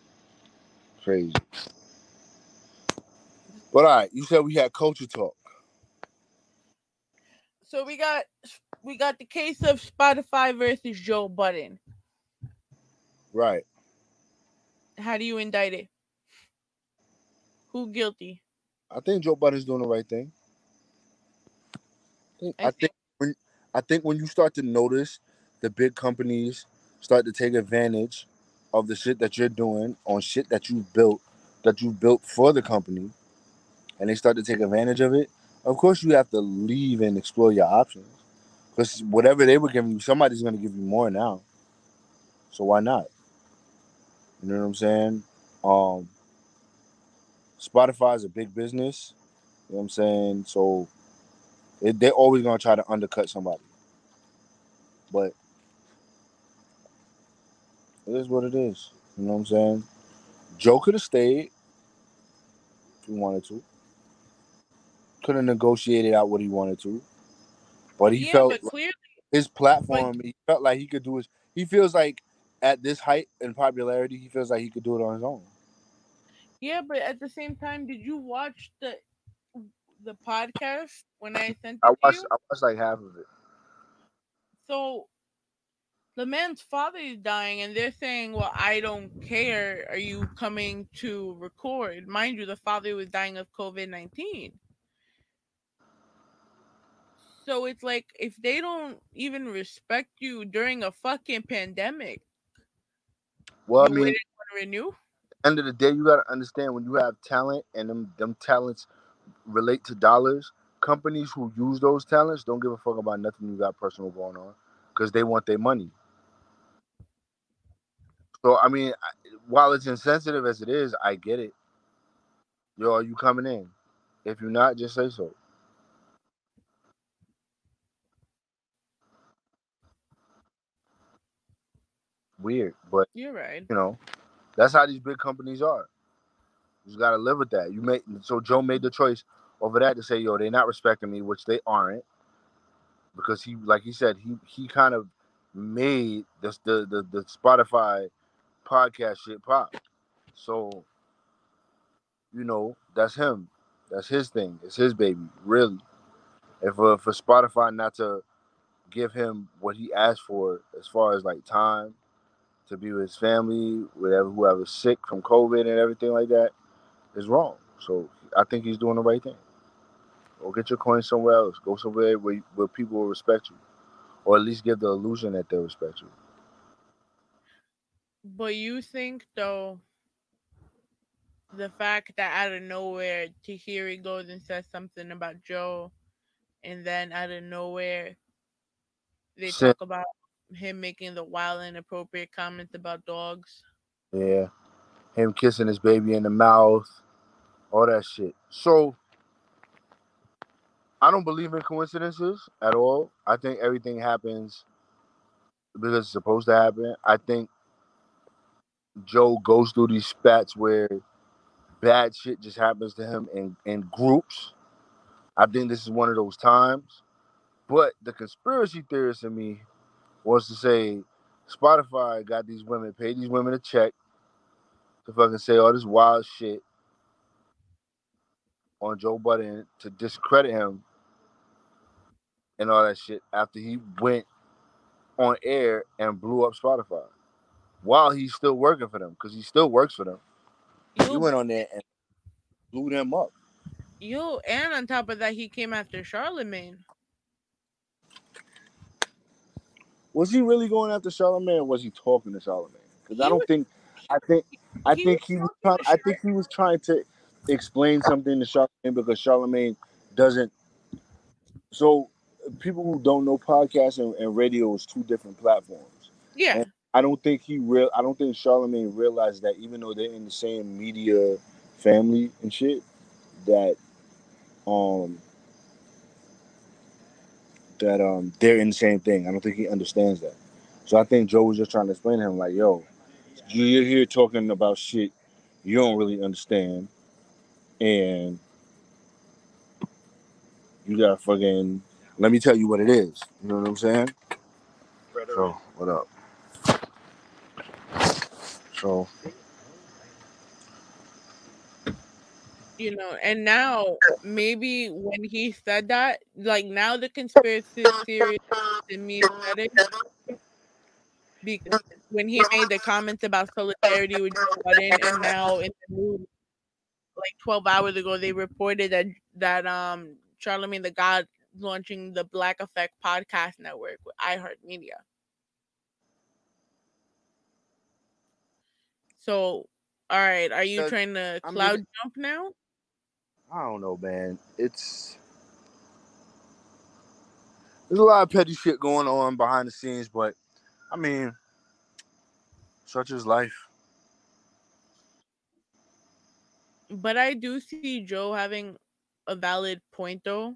Crazy. But all right, you said we had culture talk. So we got we got the case of Spotify versus Joe Budden. Right. How do you indict it? Who guilty? I think Joe Budden's doing the right thing. I think, I think when I think when you start to notice the big companies start to take advantage of the shit that you're doing on shit that you built that you built for the company and they start to take advantage of it, of course you have to leave and explore your options. Because whatever they were giving you, somebody's gonna give you more now. So why not? You know what I'm saying? Um Spotify is a big business. You know what I'm saying? So it, they're always gonna try to undercut somebody. But it is what it is. You know what I'm saying? Joe could have stayed if he wanted to. Could have negotiated out what he wanted to. But he yeah, felt but clearly, his platform, he felt like he could do his he feels like at this height and popularity, he feels like he could do it on his own. Yeah, but at the same time, did you watch the the podcast when I sent I watched I watched like half of it. So the man's father is dying and they're saying, Well, I don't care. Are you coming to record? Mind you, the father was dying of COVID nineteen. So it's like if they don't even respect you during a fucking pandemic. Well, I mean, renew end of the day, you gotta understand when you have talent and them them talents relate to dollars. Companies who use those talents don't give a fuck about nothing you got personal going on because they want their money. So I mean, while it's insensitive as it is, I get it. Yo, are you coming in? If you're not, just say so. Weird, but you're right. You know, that's how these big companies are. You just gotta live with that. You make so Joe made the choice over that to say, yo, they're not respecting me, which they aren't, because he, like he said, he he kind of made this the the, the Spotify podcast shit pop. So, you know, that's him. That's his thing. It's his baby, really. If uh, for Spotify not to give him what he asked for as far as like time to be with his family, whatever whoever's sick from COVID and everything like that, is wrong. So I think he's doing the right thing. Go get your coin somewhere else. Go somewhere where, where people will respect you, or at least give the illusion that they respect you. But you think though, the fact that out of nowhere Tahiry goes and says something about Joe, and then out of nowhere they talk about him making the wild inappropriate comments about dogs. Yeah. Him kissing his baby in the mouth. All that shit. So I don't believe in coincidences at all. I think everything happens because it's supposed to happen. I think Joe goes through these spats where bad shit just happens to him in, in groups. I think this is one of those times. But the conspiracy theorist in me was to say Spotify got these women, paid these women a check to fucking say all this wild shit on Joe Budden to discredit him and all that shit after he went on air and blew up Spotify while he's still working for them because he still works for them. You, he went on there and blew them up. You and on top of that, he came after Charlemagne. Was he really going after Charlemagne, or was he talking to Charlemagne? Because I don't was, think, I think, I he think he was trying. I think he was trying to explain something to Charlemagne because Charlemagne doesn't. So people who don't know podcasts and, and radio is two different platforms. Yeah. And I don't think he real. I don't think Charlemagne realized that even though they're in the same media family and shit, that um that um they're in the same thing. I don't think he understands that. So I think Joe was just trying to explain to him like, yo, you're here talking about shit you don't really understand, and you got fucking. Let me tell you what it is. You know what I'm saying? So what up? So you know, and now maybe when he said that, like now the conspiracy theory to me because when he made the comments about solidarity with Joe Budden, and now in the news, like 12 hours ago, they reported that that um Charlemagne the God launching the Black Effect podcast network with iHeartMedia. So, all right, are you trying to cloud jump now? I don't know, man. It's there's a lot of petty shit going on behind the scenes, but I mean, such is life. But I do see Joe having a valid point though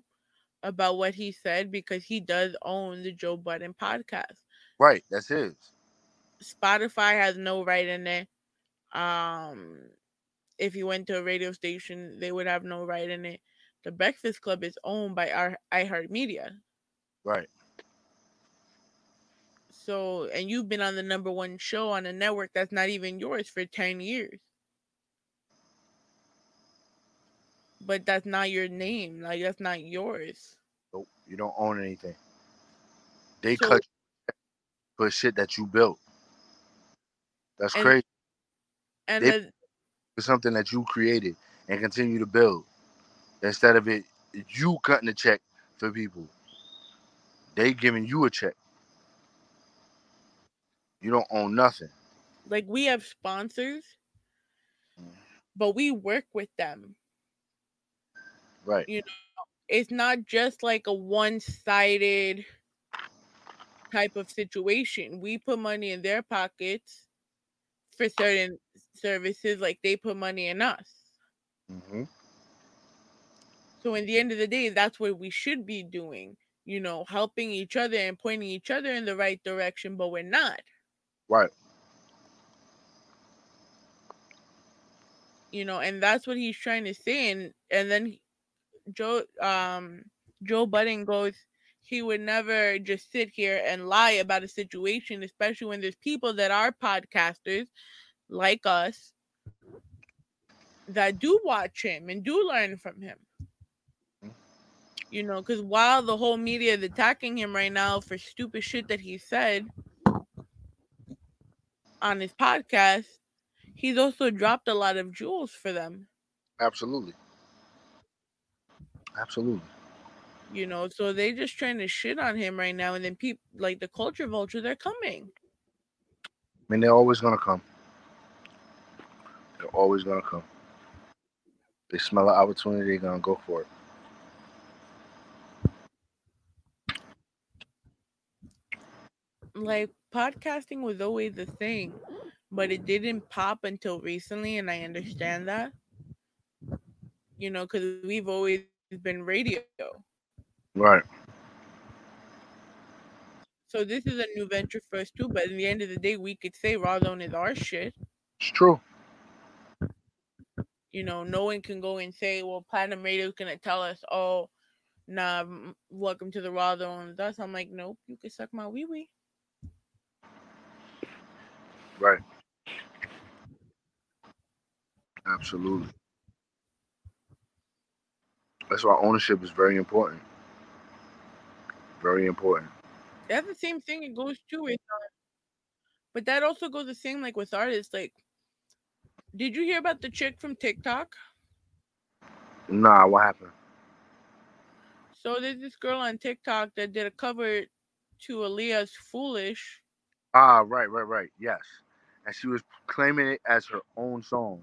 about what he said because he does own the Joe Budden podcast. Right, that's his. Spotify has no right in it. Um if you went to a radio station, they would have no right in it. The Breakfast Club is owned by our iHeartMedia. Right. So, and you've been on the number one show on a network that's not even yours for 10 years. But that's not your name. Like, that's not yours. Nope. You don't own anything. They so, cut for shit that you built. That's and, crazy. And they, the, something that you created and continue to build instead of it you cutting a check for people. They giving you a check. You don't own nothing. Like we have sponsors, mm. but we work with them. Right. You know, it's not just like a one-sided type of situation. We put money in their pockets for certain services, like they put money in us. Mm-hmm. So, in the end of the day, that's what we should be doing. You know, helping each other and pointing each other in the right direction, but we're not. Right. You know, and that's what he's trying to say. And and then Joe um Joe Budden goes, he would never just sit here and lie about a situation, especially when there's people that are podcasters like us that do watch him and do learn from him. You know, because while the whole media is attacking him right now for stupid shit that he said, on his podcast, he's also dropped a lot of jewels for them. Absolutely. Absolutely. You know, so they just trying to shit on him right now, and then people like the culture vulture, they're coming. I mean, they're always gonna come. They're always gonna come. They smell an opportunity, they're gonna go for it. Like podcasting was always the thing, but it didn't pop until recently, and I understand that. You know, because we've always been radio. Right. So this is a new venture for us too, but in the end of the day, we could say Rawrrzone is our shit. It's true. You know, no one can go and say, "Well, Platinum Radio is gonna tell us, oh, nah, welcome to the Rawrrzone." That's I'm like, nope, you can suck my wee wee. Right. Absolutely. That's why ownership is very important. Very important. That's the same thing. It goes to it, um, but that also goes the same like with artists. Like, did you hear about the chick from TikTok? Nah, what happened? So there's this girl on TikTok that did a cover to Aaliyah's "Foolish." Ah, right, right, right. Yes, and she was claiming it as her own song.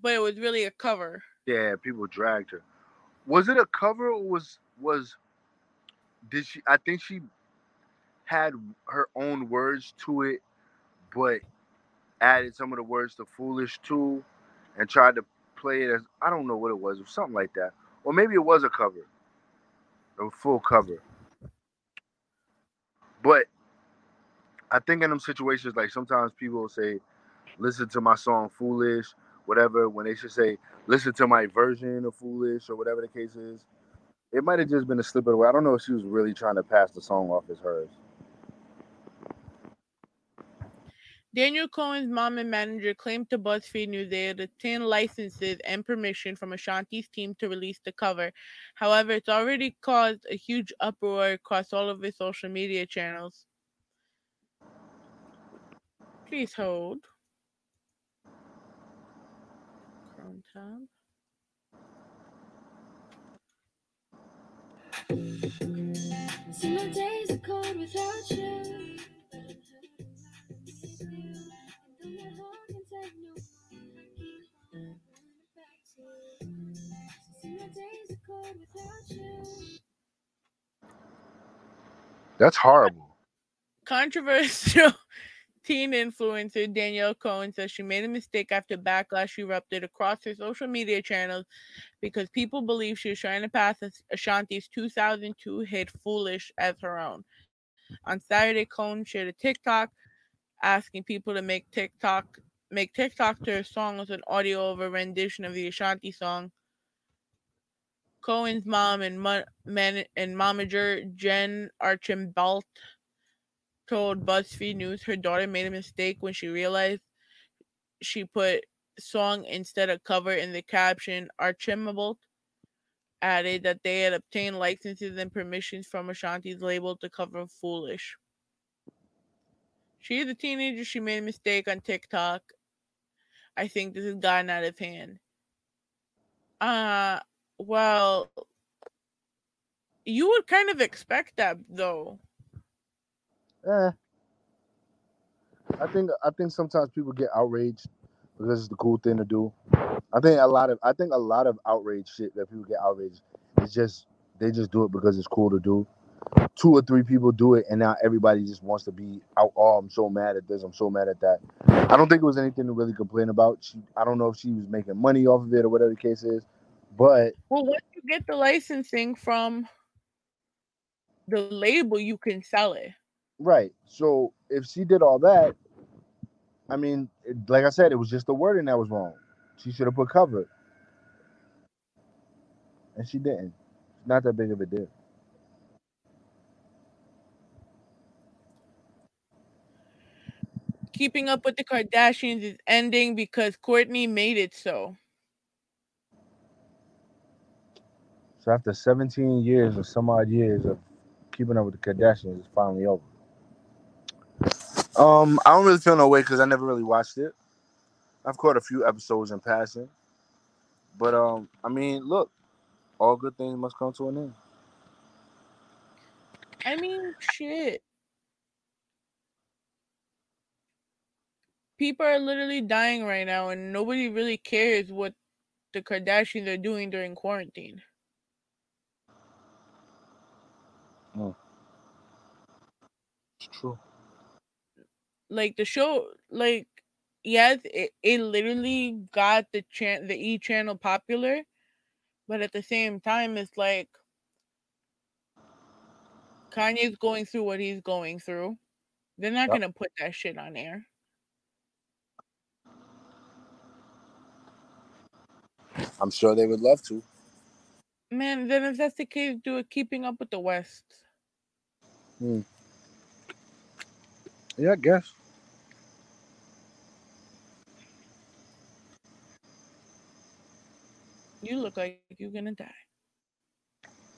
But it was really a cover. Yeah, people dragged her. Was it a cover or was was did she I think she had her own words to it, but added some of the words to foolish too and tried to play it as I don't know what it was, or something like that. Or maybe it was a cover. A full cover. But I think in them situations, like sometimes people say, listen to my song Foolish, whatever, when they should say, listen to my version of Foolish or whatever the case is. It might have just been a slip of the way. I don't know if she was really trying to pass the song off as hers. Danielle Cohen's mom and manager claimed to BuzzFeed News they had obtained licenses and permission from Ashanti's team to release the cover. However, it's already caused a huge uproar across all of his social media channels. Please hold. Chrome tab. That's horrible. Controversial teen influencer Danielle Cohen says she made a mistake after backlash erupted across her social media channels because people believe she was trying to pass Ashanti's 2002 hit Foolish as her own. On Saturday, Cohen shared a TikTok asking people to make TikTok make TikTok to her song with an audio of a rendition of the Ashanti song. Cohen's mom and man, and momager Jen Archambault told BuzzFeed News her daughter made a mistake when she realized she put song instead of cover in the caption. Archambault added that they had obtained licenses and permissions from Ashanti's label to cover Foolish. She is a teenager. She made a mistake on TikTok. I think this has gotten out of hand. Uh, well, you would kind of expect that, though. Eh. I think I think sometimes people get outraged because it's the cool thing to do. I think a lot of I think a lot of outrage shit that people get outraged is just they just do it because it's cool to do two or three people do it, and now everybody just wants to be out. Oh, I'm so mad at this. I'm so mad at that. I don't think it was anything to really complain about. She, I don't know if she was making money off of it or whatever the case is, but well, once you get the licensing from the label, you can sell it. Right. So if she did all that, I mean, it, like I said, it was just the wording that was wrong. She should have put covered, and she didn't. Not that big of a deal. Keeping Up with the Kardashians is ending because Kourtney made it so. So after 17 years or some odd years of Keeping Up with the Kardashians, it's finally over. Um, I don't really feel no way because I never really watched it. I've caught a few episodes in passing, but um, I mean, look, all good things must come to an end. I mean, shit. People are literally dying right now, and nobody really cares what the Kardashians are doing during quarantine. Oh. It's true. Like the show, like yes, it, it literally got the chan- the E channel popular, but at the same time, it's like Kanye's going through what he's going through. They're not yep. gonna put that shit on air. I'm sure they would love to. Man, then if that's the case, do a keeping up with the West. Hmm. Yeah, I guess. You look like you're gonna die.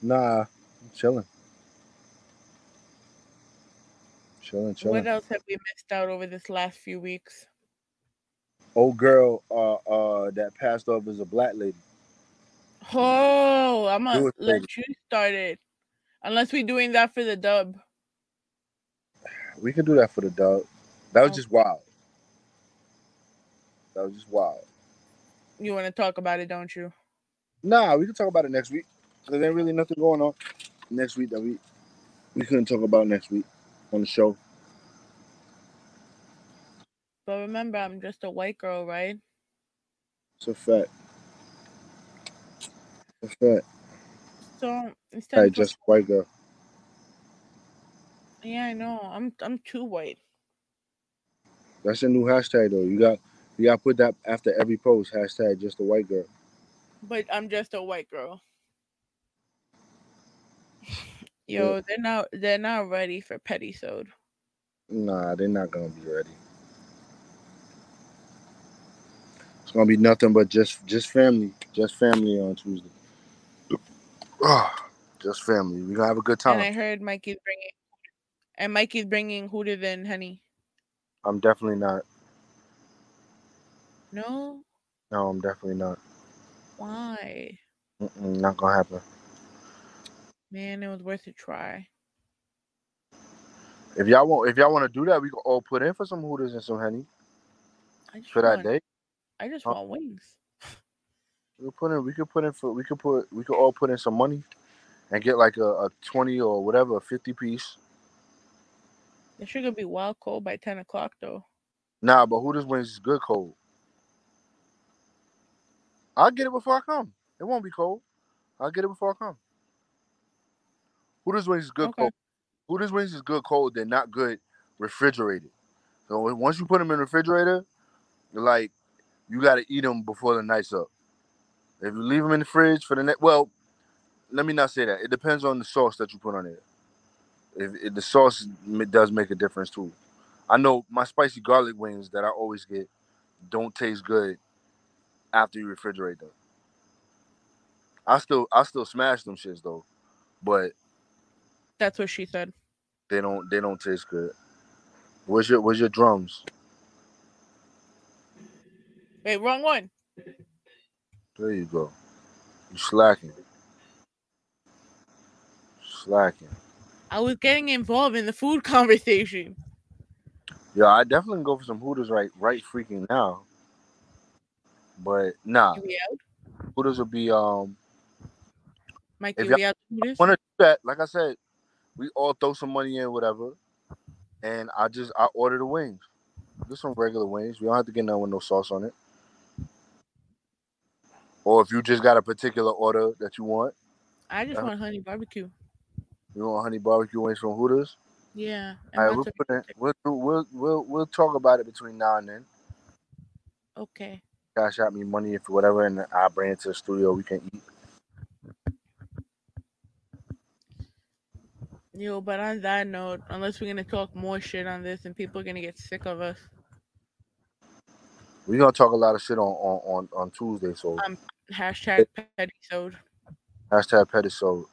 Nah, I'm chilling. Chilling, chilling. What else have we missed out over this last few weeks? Old girl, uh, uh, that passed off as a black lady. Oh, I'm gonna let you start it. Unless we doing that for the dub. We can do that for the dub. That was Oh. just wild. That was just wild. You want to talk about it, don't you? Nah, we can talk about it next week. There ain't really nothing going on next week that we we couldn't talk about next week on the show. But remember, I'm just a white girl, right? It's a fact. It's a fact. So time Hey, for- just white girl. yeah, I know. I'm I'm too white. That's a new hashtag though. You got you got to put that after every post. Hashtag just a white girl. But I'm just a white girl. Yo, they're not they're not ready for petty sode. Nah, they're not gonna be ready. It's gonna be nothing but just just family, just family on Tuesday. Ah, just family. We gonna have a good time. And I time. heard Mikey's bringing and Mikey's bringing Hooter than Honey. I'm definitely not. No, No, I'm definitely not. why? Mm-mm, not gonna happen. Man, it was worth a try. If y'all want, if y'all want to do that, we can all put in for some hooters and some honey for that day. I just Huh? want wings. We could put in. We could put in for. We could put. We could all put in some money, and get like a, a twenty or whatever, a fifty piece. The sugar be wild cold by ten o'clock though. Nah, but Hooters wings is good cold. I'll get it before I come. It won't be cold. I'll get it before I come. Hooters wings is good Okay. cold. Hooters wings is good cold. They're not good refrigerated. So once you put them in the refrigerator, like you got to eat them before the night's up. If you leave them in the fridge for the next, well, let me not say that. It depends on the sauce that you put on it. If, if the sauce does make a difference too. I know my spicy garlic wings that I always get don't taste good after you refrigerate them. I still I still smash them shits though, but That's what she said. they don't they don't taste good. Where's your where's your drums? Wait, wrong one. There you go. You slacking. Slacking. I was getting involved in the food conversation. Yeah, I definitely go for some Hooters right right freaking now. But nah? Hooters will be um Mikey, If we out to do that, like I said, we all throw some money in, whatever. And I just I order the wings. Just some regular wings. We don't have to get none with no sauce on it. Or if you just got a particular order that you want, I just Uh, want honey barbecue. you want honey barbecue wings from Hooters. Yeah. All right, we'll put in, we'll, we'll we'll we'll talk about it between now and then. Okay. Cash out me money if whatever, and I'll bring it to the studio. We can eat. Yo, but on that note, unless we're gonna talk more shit on this and people are gonna get sick of us, We're gonna talk a lot of shit on on on, on Tuesday. So Um, hashtag petty sode. hashtag pedisode.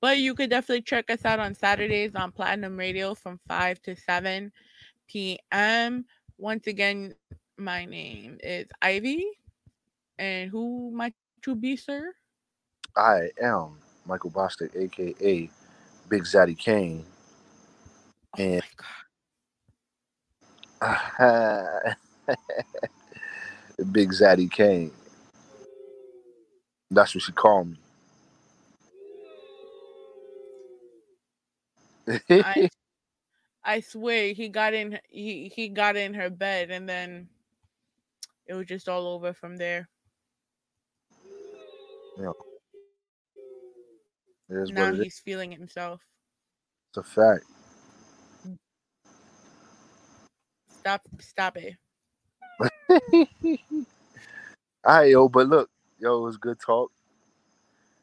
But you could definitely check us out on Saturdays on Platinum Radio from 5 to 7 p.m. Once again, my name is Ivy. And who might you be, sir? I am Michael Bostic, aka Big Zaddy Kane. Oh And- my god. Big Zaddy Kane. That's what she called me. I, I swear he got in he, he got in her bed and then it was just all over from there. It is now it is. he's feeling himself. It's a fact. Stop stop it. All right, yo, but look, yo, it was good talk.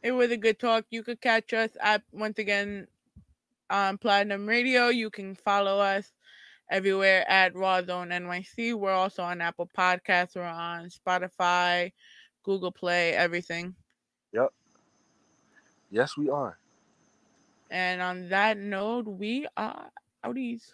It was a good talk. You could catch us at once again on Platinum Radio. You can follow us everywhere at Rawrrzone NYC. We're also on Apple Podcasts. We're on Spotify. Google Play, everything. Yep. Yes, we are. And on that note, we are outies.